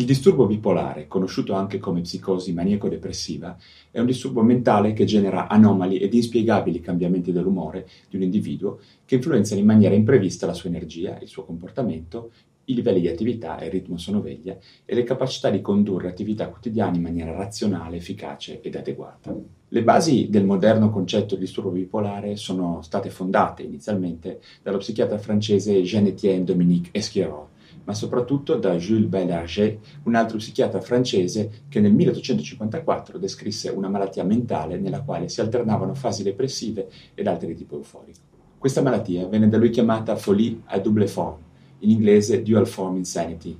Il disturbo bipolare, conosciuto anche come psicosi maniaco-depressiva, è un disturbo mentale che genera anomali ed inspiegabili cambiamenti dell'umore di un individuo che influenzano in maniera imprevista la sua energia, il suo comportamento, i livelli di attività, il ritmo sonoveglia e le capacità di condurre attività quotidiane in maniera razionale, efficace ed adeguata. Le basi del moderno concetto di disturbo bipolare sono state fondate inizialmente dallo psichiatra francese Jean-Étienne Dominique Esquirol, ma soprattutto da Jules Baillarger, un altro psichiatra francese che nel 1854 descrisse una malattia mentale nella quale si alternavano fasi depressive ed altre di tipo euforico. Questa malattia venne da lui chiamata folie à double forme, in inglese dual form insanity.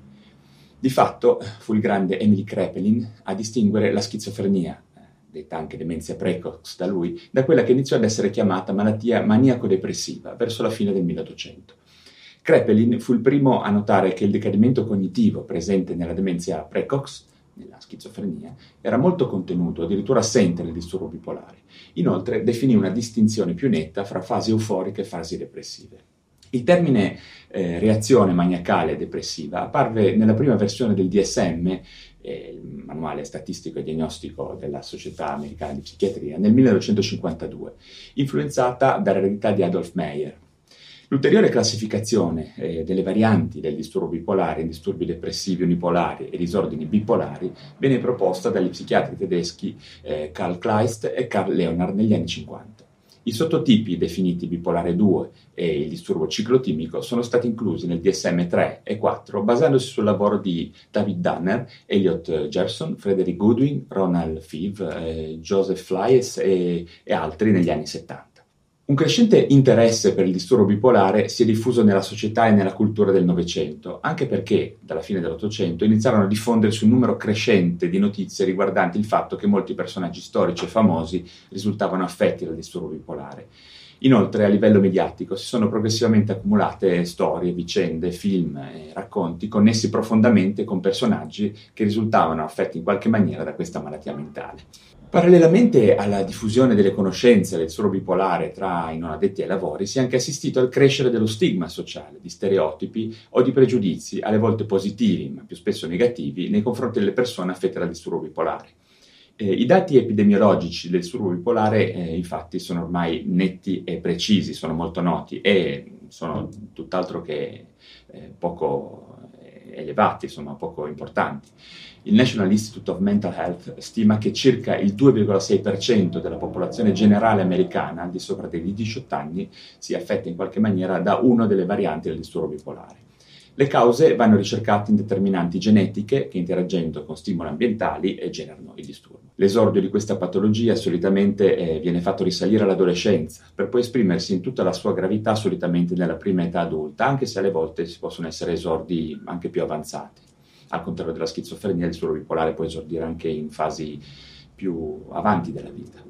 Di fatto fu il grande Emily Krepelin a distinguere la schizofrenia, detta anche demenza precox da lui, da quella che iniziò ad essere chiamata malattia maniaco-depressiva verso la fine del 1800. Krepelin fu il primo a notare che il decadimento cognitivo presente nella demenza precox, nella schizofrenia, era molto contenuto, addirittura assente nel disturbo bipolare. Inoltre definì una distinzione più netta fra fasi euforiche e fasi depressive. Il termine eh, reazione maniacale depressiva apparve nella prima versione del DSM, eh, il manuale statistico e diagnostico della Società Americana di Psichiatria, nel 1952, influenzata dall'eredità di Adolf Meyer. L'ulteriore classificazione eh, delle varianti del disturbo bipolare in disturbi depressivi unipolari e disordini bipolari venne proposta dagli psichiatri tedeschi eh, Karl Kleist e Karl Leonard negli anni 50. I sottotipi definiti bipolare 2 e il disturbo ciclotimico sono stati inclusi nel DSM 3 e 4 basandosi sul lavoro di David Danner, Elliot Gerson, Frederick Goodwin, Ronald Five, eh, Joseph Flyes e, e altri negli anni 70. Un crescente interesse per il disturbo bipolare si è diffuso nella società e nella cultura del Novecento, anche perché, dalla fine dell'Ottocento, iniziarono a diffondersi un numero crescente di notizie riguardanti il fatto che molti personaggi storici e famosi risultavano affetti dal disturbo bipolare. Inoltre, a livello mediatico, si sono progressivamente accumulate storie, vicende, film e racconti connessi profondamente con personaggi che risultavano affetti in qualche maniera da questa malattia mentale. Parallelamente alla diffusione delle conoscenze del disturbo bipolare tra i non addetti ai lavori, si è anche assistito al crescere dello stigma sociale, di stereotipi o di pregiudizi, alle volte positivi, ma più spesso negativi, nei confronti delle persone affette dal disturbo bipolare. Eh, I dati epidemiologici del disturbo bipolare, eh, infatti, sono ormai netti e precisi, sono molto noti e sono tutt'altro che eh, poco elevati, insomma poco importanti. Il National Institute of Mental Health stima che circa il 2,6% della popolazione generale americana, di sopra dei 18 anni, sia affetta in qualche maniera da una delle varianti del disturbo bipolare. Le cause vanno ricercate in determinanti genetiche che interagendo con stimoli ambientali generano il disturbo. L'esordio di questa patologia solitamente eh, viene fatto risalire all'adolescenza, per poi esprimersi in tutta la sua gravità solitamente nella prima età adulta, anche se alle volte si possono essere esordi anche più avanzati. Al contrario della schizofrenia, il disturbo bipolare può esordire anche in fasi più avanti della vita.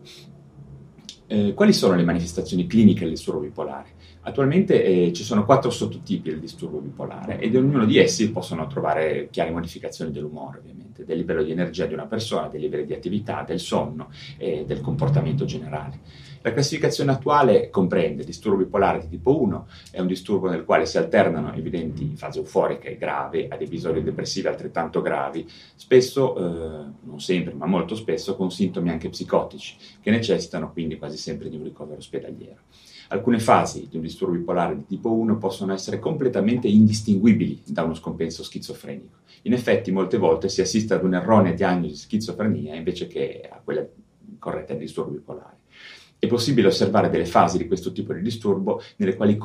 Eh, quali sono le manifestazioni cliniche del disturbo bipolare? Attualmente eh, ci sono quattro sottotipi del disturbo bipolare ed ognuno di essi possono trovare chiare modificazioni dell'umore, ovviamente, del livello di energia di una persona, dei livelli di attività, del sonno e del comportamento generale. La classificazione attuale comprende il disturbo bipolare di tipo 1, è un disturbo nel quale si alternano evidenti fasi euforiche gravi ad episodi depressivi altrettanto gravi, spesso, eh, non sempre, ma molto spesso, con sintomi anche psicotici, che necessitano quindi quasi sempre di un ricovero ospedaliero. Alcune fasi di un disturbo bipolare di tipo 1 possono essere completamente indistinguibili da uno scompenso schizofrenico. In effetti, molte volte si assiste ad un'erronea diagnosi di schizofrenia invece che a quella corretta di disturbo bipolare. È possibile osservare delle fasi di questo tipo di disturbo nelle quali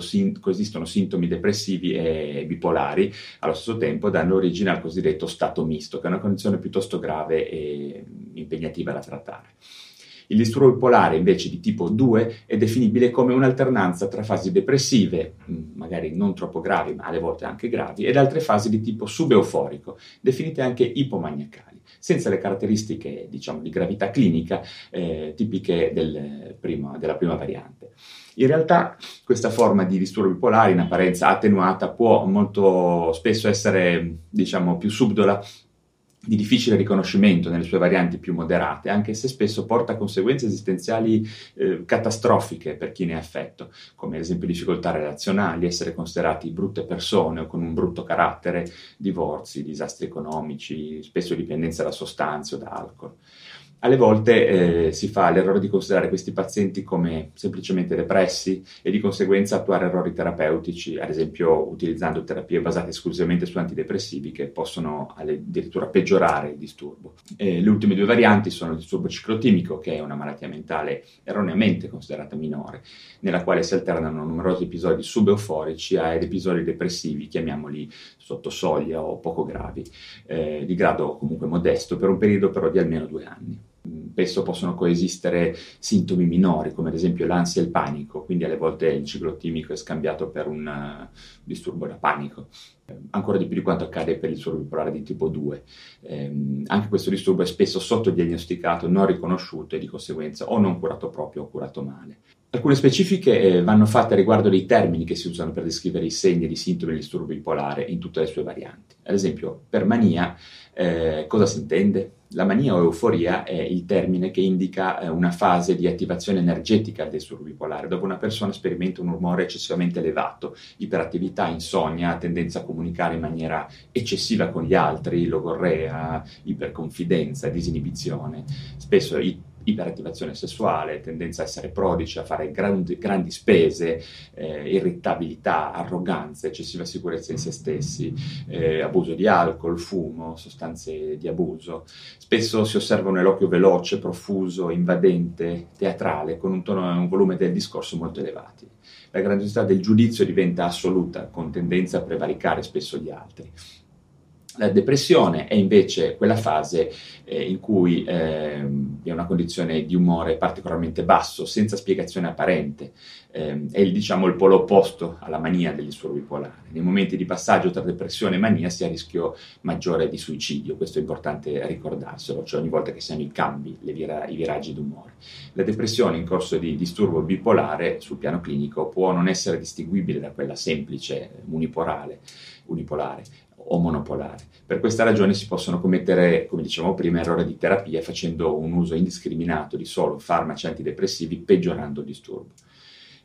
sin, coesistono sintomi depressivi e bipolari, allo stesso tempo dando origine al cosiddetto stato misto, che è una condizione piuttosto grave e impegnativa da trattare. Il disturbo bipolare invece di tipo 2 è definibile come un'alternanza tra fasi depressive, mm, magari non troppo gravi, ma alle volte anche gravi, ed altre fasi di tipo subeuforico, definite anche ipomaniacali, senza le caratteristiche diciamo, di gravità clinica eh, tipiche del primo, della prima variante. In realtà questa forma di disturbo bipolare in apparenza attenuata può molto spesso essere diciamo, più subdola di difficile riconoscimento nelle sue varianti più moderate, anche se spesso porta a conseguenze esistenziali eh, catastrofiche per chi ne è affetto, come ad esempio difficoltà relazionali, essere considerati brutte persone o con un brutto carattere, divorzi, disastri economici, spesso dipendenza da sostanze o da alcol. Alle volte eh, si fa l'errore di considerare questi pazienti come semplicemente depressi e di conseguenza attuare errori terapeutici, ad esempio utilizzando terapie basate esclusivamente su antidepressivi che possono addirittura peggiorare il disturbo. E le ultime due varianti sono il disturbo ciclotimico, che è una malattia mentale erroneamente considerata minore, nella quale si alternano numerosi episodi subeuforici ad episodi depressivi, chiamiamoli sotto soglia o poco gravi, eh, di grado comunque modesto, per un periodo però di almeno due anni spesso possono coesistere sintomi minori, come ad esempio l'ansia e il panico, quindi alle volte il ciclottimico è scambiato per un uh, disturbo da panico, eh, ancora di più di quanto accade per il disturbo bipolare di tipo 2. Eh, anche questo disturbo è spesso sottodiagnosticato, non riconosciuto e di conseguenza o non curato proprio o curato male. Alcune specifiche eh, vanno fatte riguardo dei termini che si usano per descrivere i segni e i sintomi del disturbo bipolare in tutte le sue varianti. Ad esempio, per mania, eh, cosa si intende? La mania o euforia è il termine che indica eh, una fase di attivazione energetica del disturbo bipolare, dove una persona sperimenta un umore eccessivamente elevato, iperattività, insonnia, tendenza a comunicare in maniera eccessiva con gli altri, logorrea, iperconfidenza, disinibizione. Spesso i iperattivazione sessuale, tendenza a essere prodici, a fare grandi, grandi spese, eh, irritabilità, arroganza, eccessiva sicurezza in se stessi, eh, abuso di alcol, fumo, sostanze di abuso. Spesso si osserva un eloquio veloce, profuso, invadente, teatrale, con un tono e un volume del discorso molto elevati. La grandiosità del giudizio diventa assoluta, con tendenza a prevaricare spesso gli altri. La depressione è invece quella fase eh, in cui eh, è una condizione di umore particolarmente basso, senza spiegazione apparente. Eh, è il, diciamo, il polo opposto alla mania del disturbo bipolare. Nei momenti di passaggio tra depressione e mania si ha rischio maggiore di suicidio, questo è importante ricordarselo, cioè ogni volta che si hanno i cambi, vira- i viraggi d'umore. La depressione in corso di disturbo bipolare sul piano clinico può non essere distinguibile da quella semplice unipolare, unipolare o monopolare. Per questa ragione si possono commettere, come dicevamo prima, errori di terapia facendo un uso indiscriminato di solo farmaci antidepressivi peggiorando il disturbo.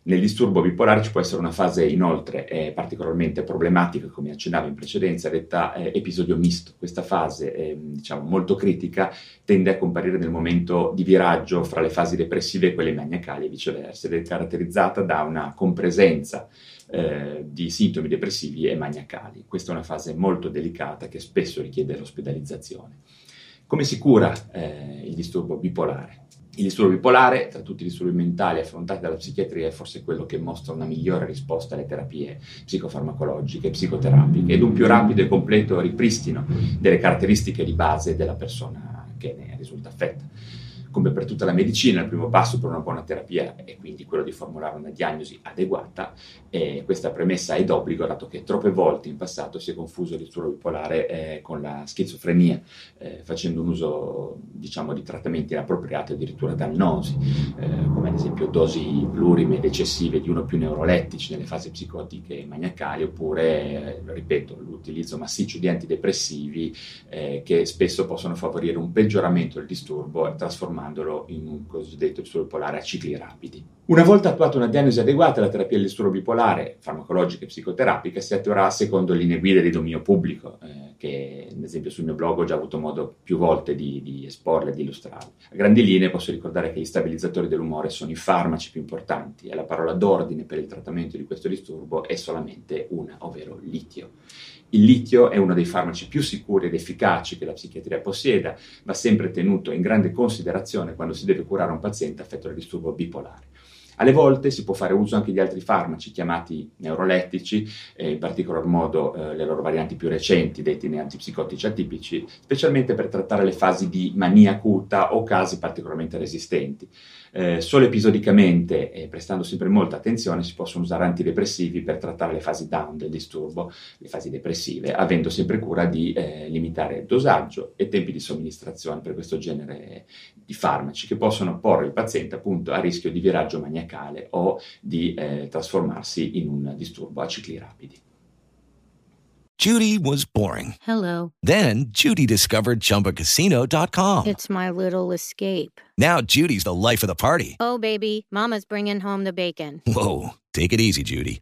Nel disturbo bipolare ci può essere una fase inoltre eh, particolarmente problematica, come accennavo in precedenza, detta eh, episodio misto. Questa fase, eh, diciamo, molto critica, tende a comparire nel momento di viraggio fra le fasi depressive e quelle maniacali e viceversa, ed è caratterizzata da una compresenza eh, di sintomi depressivi e maniacali. Questa è una fase molto delicata che spesso richiede l'ospedalizzazione. Come si cura eh, il disturbo bipolare? Il disturbo bipolare, tra tutti i disturbi mentali affrontati dalla psichiatria, è forse quello che mostra una migliore risposta alle terapie psicofarmacologiche psicoterapiche ed un più rapido e completo ripristino delle caratteristiche di base della persona che ne risulta affetta come per tutta la medicina, il primo passo per una buona terapia è quindi quello di formulare una diagnosi adeguata e questa premessa è d'obbligo dato che troppe volte in passato si è confuso il disturbo bipolare eh, con la schizofrenia, eh, facendo un uso diciamo, di trattamenti inappropriati addirittura dannosi, eh, come ad esempio dosi plurime ed eccessive di uno o più neurolettici nelle fasi psicotiche e maniacali, oppure, eh, ripeto, l'utilizzo massiccio di antidepressivi eh, che spesso possono favorire un peggioramento del disturbo e trasformare trasformandolo in un cosiddetto disturbo bipolare a cicli rapidi. Una volta attuata una diagnosi adeguata, la terapia del disturbo bipolare, farmacologica e psicoterapica, si attuerà secondo linee guida di dominio pubblico, eh, che ad esempio sul mio blog ho già avuto modo più volte di, di esporle e di illustrarle. A grandi linee posso ricordare che gli stabilizzatori dell'umore sono i farmaci più importanti e la parola d'ordine per il trattamento di questo disturbo è solamente una, ovvero litio. Il litio è uno dei farmaci più sicuri ed efficaci che la psichiatria possieda, va sempre tenuto in grande considerazione quando si deve curare un paziente affetto da disturbo bipolare. Alle volte si può fare uso anche di altri farmaci chiamati neurolettici, eh, in particolar modo eh, le loro varianti più recenti, detti antipsicotici atipici, specialmente per trattare le fasi di mania acuta o casi particolarmente resistenti. Eh, solo episodicamente e prestando sempre molta attenzione si possono usare antidepressivi per trattare le fasi down del disturbo, le fasi depressive, avendo sempre cura di eh, limitare il dosaggio e tempi di somministrazione per questo genere di farmaci che possono porre il paziente appunto a rischio di viraggio maniacale o di eh, trasformarsi in un disturbo a cicli rapidi. Judy was boring. Hello. Then Judy discovered ChumbaCasino.com. It's my little escape. Now Judy's the life of the party. Oh, baby, Mama's bringing home the bacon. Whoa, take it easy, Judy.